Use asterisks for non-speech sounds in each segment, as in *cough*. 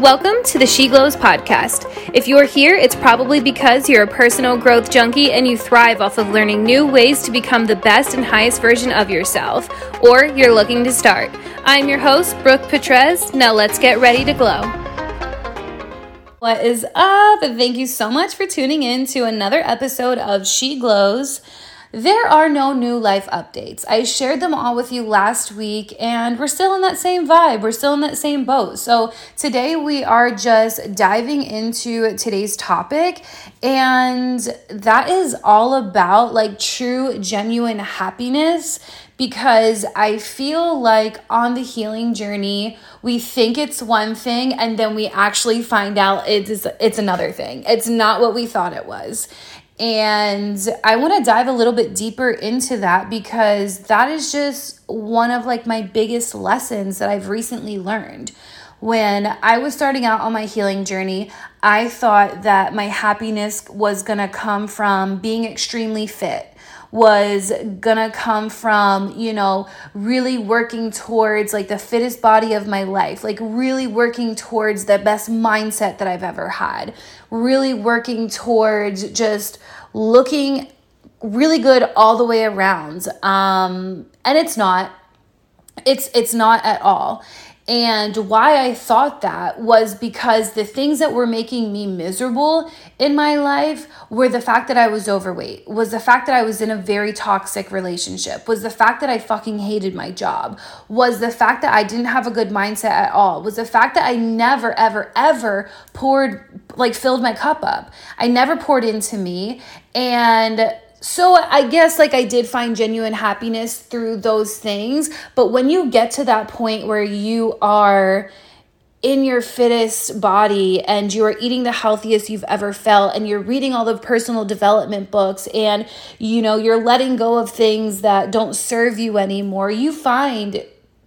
Welcome to the She Glows podcast. If you're here, it's probably because you're a personal growth junkie and you thrive off of learning new ways to become the best and highest version of yourself, or you're looking to start. I'm your host, Brooke Petrez. Now let's get ready to glow. What is up? Thank you so much for tuning in to another episode of She Glows. There are no new life updates. I shared them all with you last week, and we're still in that same vibe. We're still in that same boat. So, today we are just diving into today's topic, and that is all about like true, genuine happiness because I feel like on the healing journey, we think it's one thing and then we actually find out it's it's another thing. It's not what we thought it was. And I want to dive a little bit deeper into that because that is just one of like my biggest lessons that I've recently learned. When I was starting out on my healing journey, I thought that my happiness was going to come from being extremely fit was gonna come from, you know, really working towards like the fittest body of my life, like really working towards the best mindset that I've ever had, really working towards just looking really good all the way around. Um, and it's not. It's it's not at all. And why I thought that was because the things that were making me miserable in my life were the fact that I was overweight, was the fact that I was in a very toxic relationship, was the fact that I fucking hated my job, was the fact that I didn't have a good mindset at all, was the fact that I never, ever, ever poured, like filled my cup up. I never poured into me. And so I guess like I did find genuine happiness through those things, but when you get to that point where you are in your fittest body and you are eating the healthiest you've ever felt and you're reading all the personal development books and you know you're letting go of things that don't serve you anymore you find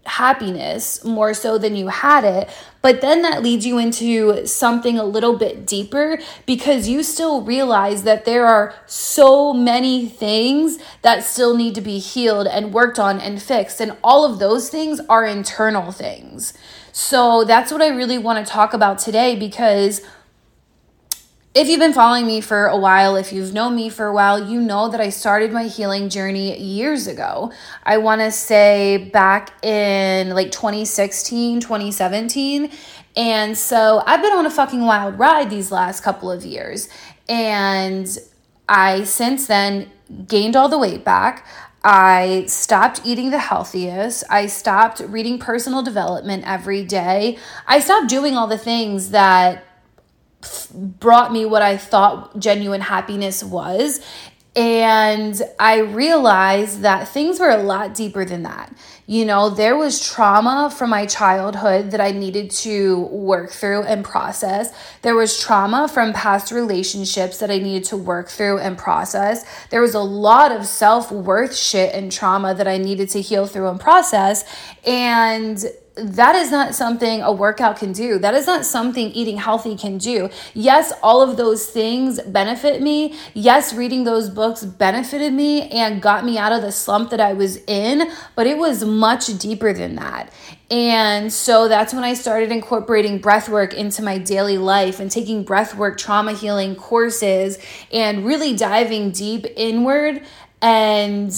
happiness more so than you had it. But then that leads you into something a little bit deeper because you still realize that there are so many things that still need to be healed and worked on and fixed. And all of those things are internal things. So that's what I really want to talk about today because if you've been following me for a while, if you've known me for a while, you know that I started my healing journey years ago. I want to say back in like 2016, 2017. And so I've been on a fucking wild ride these last couple of years. And I since then gained all the weight back. I stopped eating the healthiest. I stopped reading personal development every day. I stopped doing all the things that brought me what I thought genuine happiness was. And I realized that things were a lot deeper than that. You know, there was trauma from my childhood that I needed to work through and process. There was trauma from past relationships that I needed to work through and process. There was a lot of self worth shit and trauma that I needed to heal through and process. And that is not something a workout can do. That is not something eating healthy can do. Yes, all of those things benefit me. Yes, reading those books benefited me and got me out of the slump that I was in, but it was much deeper than that. And so that's when I started incorporating breath work into my daily life and taking breath work trauma healing courses and really diving deep inward and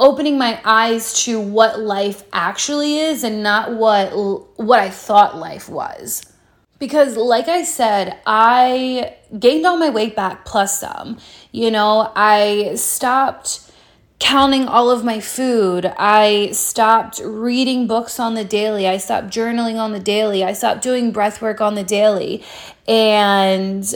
opening my eyes to what life actually is and not what what I thought life was. Because like I said, I gained all my weight back plus some. You know, I stopped counting all of my food. I stopped reading books on the daily. I stopped journaling on the daily. I stopped doing breath work on the daily. And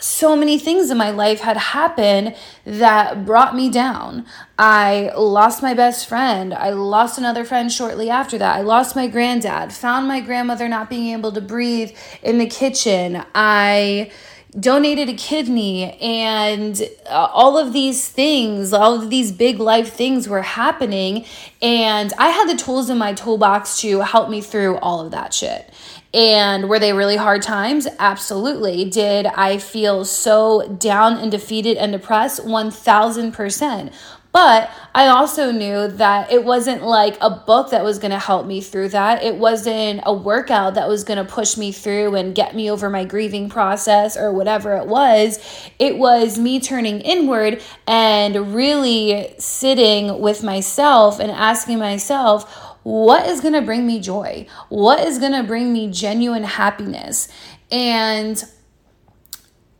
so many things in my life had happened that brought me down. I lost my best friend. I lost another friend shortly after that. I lost my granddad, found my grandmother not being able to breathe in the kitchen. I donated a kidney and uh, all of these things all of these big life things were happening and i had the tools in my toolbox to help me through all of that shit and were they really hard times? Absolutely. Did I feel so down and defeated and depressed? 1000%. But I also knew that it wasn't like a book that was going to help me through that. It wasn't a workout that was going to push me through and get me over my grieving process or whatever it was. It was me turning inward and really sitting with myself and asking myself, what is going to bring me joy? What is going to bring me genuine happiness? And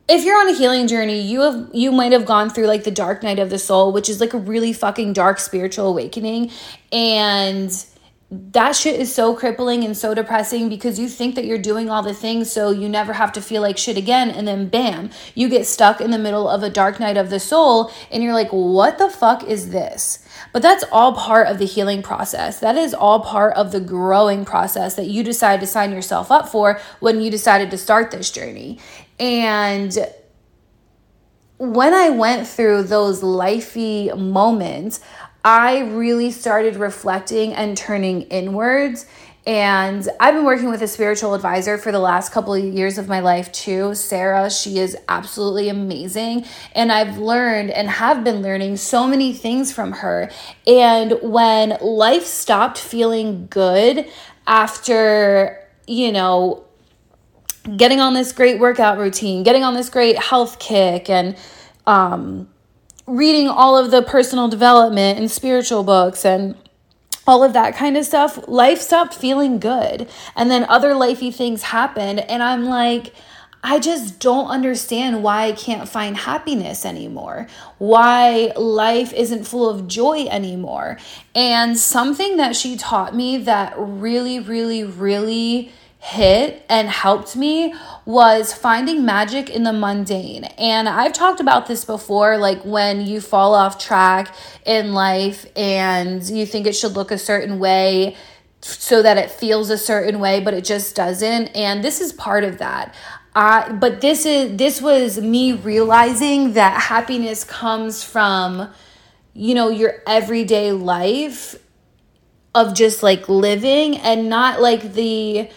if you're on a healing journey, you have you might have gone through like the dark night of the soul, which is like a really fucking dark spiritual awakening and that shit is so crippling and so depressing because you think that you're doing all the things so you never have to feel like shit again and then bam you get stuck in the middle of a dark night of the soul and you're like what the fuck is this but that's all part of the healing process that is all part of the growing process that you decided to sign yourself up for when you decided to start this journey and when I went through those lifey moments, I really started reflecting and turning inwards. And I've been working with a spiritual advisor for the last couple of years of my life too. Sarah, she is absolutely amazing. And I've learned and have been learning so many things from her. And when life stopped feeling good after, you know, getting on this great workout routine, getting on this great health kick, and um, reading all of the personal development and spiritual books and all of that kind of stuff, life stopped feeling good. And then other lifey things happened. And I'm like, I just don't understand why I can't find happiness anymore, why life isn't full of joy anymore. And something that she taught me that really, really, really hit and helped me was finding magic in the mundane. And I've talked about this before like when you fall off track in life and you think it should look a certain way so that it feels a certain way but it just doesn't and this is part of that I but this is this was me realizing that happiness comes from you know your everyday life of just like living and not like the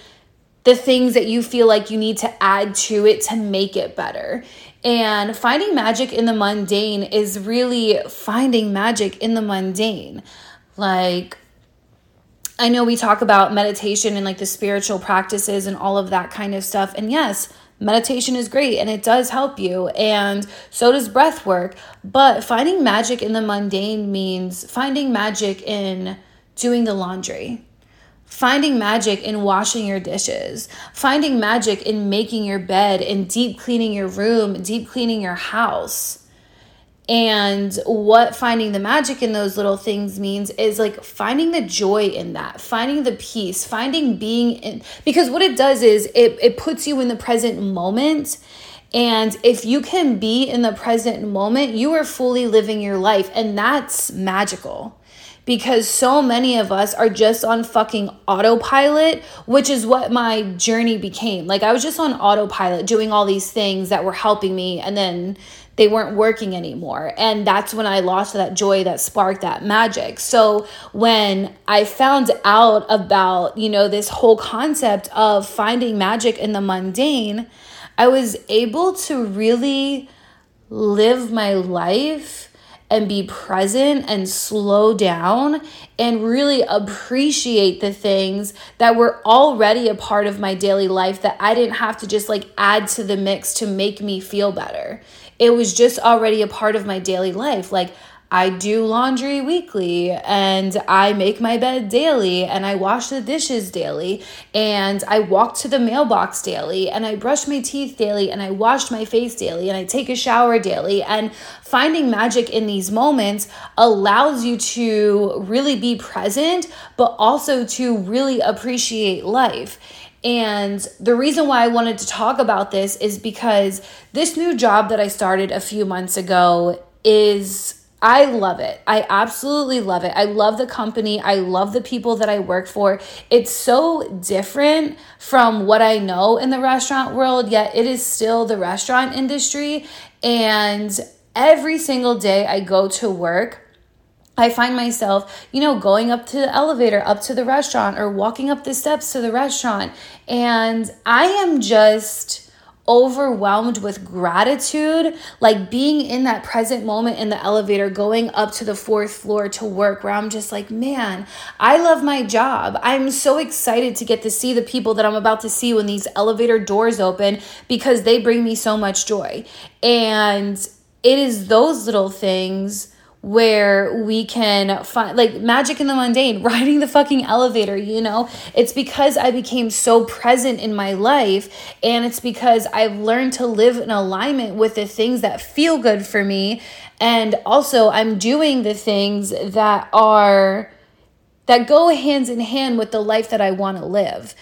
the things that you feel like you need to add to it to make it better. And finding magic in the mundane is really finding magic in the mundane. Like, I know we talk about meditation and like the spiritual practices and all of that kind of stuff. And yes, meditation is great and it does help you. And so does breath work. But finding magic in the mundane means finding magic in doing the laundry finding magic in washing your dishes, finding magic in making your bed, in deep cleaning your room, deep cleaning your house. And what finding the magic in those little things means is like finding the joy in that, finding the peace, finding being in because what it does is it, it puts you in the present moment. And if you can be in the present moment, you are fully living your life. And that's magical because so many of us are just on fucking autopilot, which is what my journey became. Like I was just on autopilot doing all these things that were helping me and then they weren't working anymore. And that's when I lost that joy that sparked that magic. So when I found out about, you know, this whole concept of finding magic in the mundane, I was able to really live my life and be present and slow down and really appreciate the things that were already a part of my daily life that I didn't have to just like add to the mix to make me feel better. It was just already a part of my daily life. Like, I do laundry weekly and I make my bed daily and I wash the dishes daily and I walk to the mailbox daily and I brush my teeth daily and I wash my face daily and I take a shower daily. And finding magic in these moments allows you to really be present, but also to really appreciate life. And the reason why I wanted to talk about this is because this new job that I started a few months ago is I love it. I absolutely love it. I love the company. I love the people that I work for. It's so different from what I know in the restaurant world, yet it is still the restaurant industry. And every single day I go to work, I find myself, you know, going up to the elevator, up to the restaurant, or walking up the steps to the restaurant. And I am just overwhelmed with gratitude, like being in that present moment in the elevator, going up to the fourth floor to work, where I'm just like, man, I love my job. I'm so excited to get to see the people that I'm about to see when these elevator doors open because they bring me so much joy. And it is those little things where we can find like magic in the mundane, *laughs* riding the fucking elevator, you know? It's because I became so present in my life and it's because I've learned to live in alignment with the things that feel good for me and also I'm doing the things that are that go hands in hand with the life that I want to live.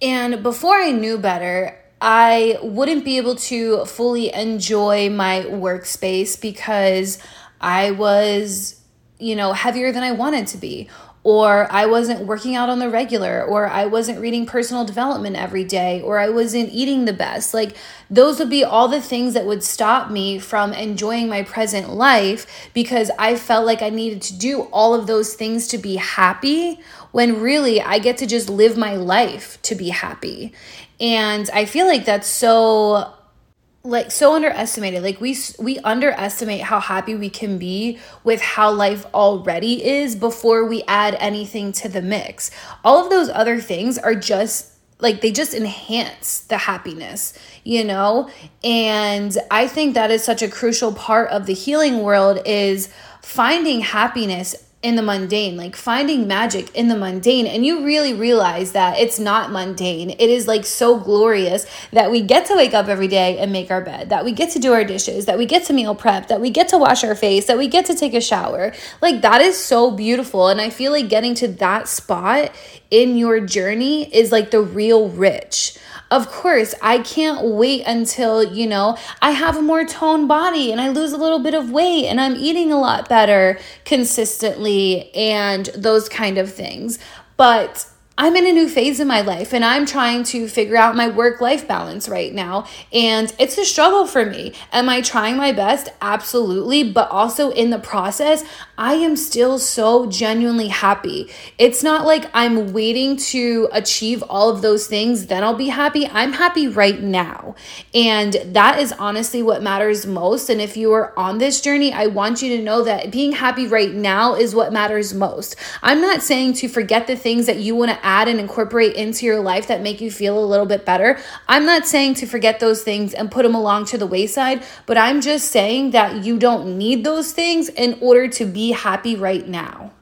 And before I knew better, I wouldn't be able to fully enjoy my workspace because I was, you know, heavier than I wanted to be, or I wasn't working out on the regular, or I wasn't reading personal development every day, or I wasn't eating the best. Like, those would be all the things that would stop me from enjoying my present life because I felt like I needed to do all of those things to be happy when really I get to just live my life to be happy. And I feel like that's so like so underestimated. Like we we underestimate how happy we can be with how life already is before we add anything to the mix. All of those other things are just like they just enhance the happiness you know? And i think that is such a crucial part of the healing world is finding happiness in the mundane, like finding magic in the mundane. And you really realize that it's not mundane. It is like so glorious that we get to wake up every day and make our bed, that we get to do our dishes, that we get to meal prep, that we get to wash our face, that we get to take a shower. Like that is so beautiful. And I feel like getting to that spot in your journey is like the real rich of course, I can't wait until, you know, I have a more toned body and I lose a little bit of weight and I'm eating a lot better consistently and those kind of things. But I'm in a new phase in my life and I'm trying to figure out my work life balance right now. And it's a struggle for me. Am I trying my best? Absolutely. But also in the process, I am still so genuinely happy. It's not like I'm waiting to achieve all of those things, then I'll be happy. I'm happy right now. And that is honestly what matters most. And if you are on this journey, I want you to know that being happy right now is what matters most. I'm not saying to forget the things that you want to add and incorporate into your life that make you feel a little bit better. I'm not saying to forget those things and put them along to the wayside, but I'm just saying that you don't need those things in order to be happy right now.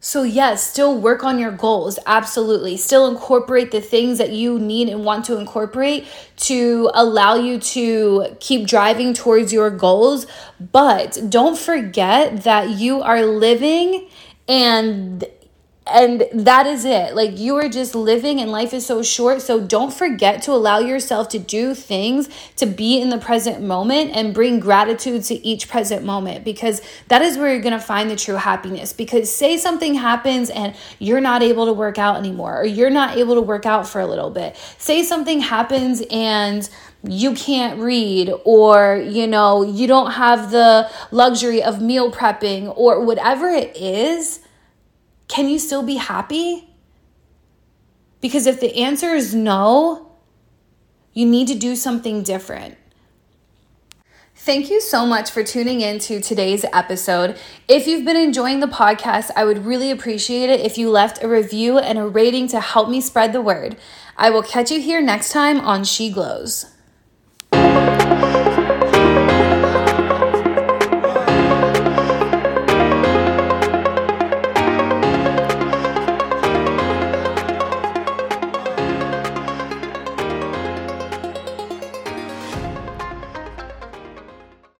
So, yes, still work on your goals. Absolutely. Still incorporate the things that you need and want to incorporate to allow you to keep driving towards your goals. But don't forget that you are living and and that is it. Like you are just living and life is so short. So don't forget to allow yourself to do things to be in the present moment and bring gratitude to each present moment because that is where you're going to find the true happiness. Because say something happens and you're not able to work out anymore or you're not able to work out for a little bit. Say something happens and you can't read or you know you don't have the luxury of meal prepping or whatever it is can you still be happy? Because if the answer is no, you need to do something different. Thank you so much for tuning in to today's episode. If you've been enjoying the podcast, I would really appreciate it if you left a review and a rating to help me spread the word. I will catch you here next time on She Glows.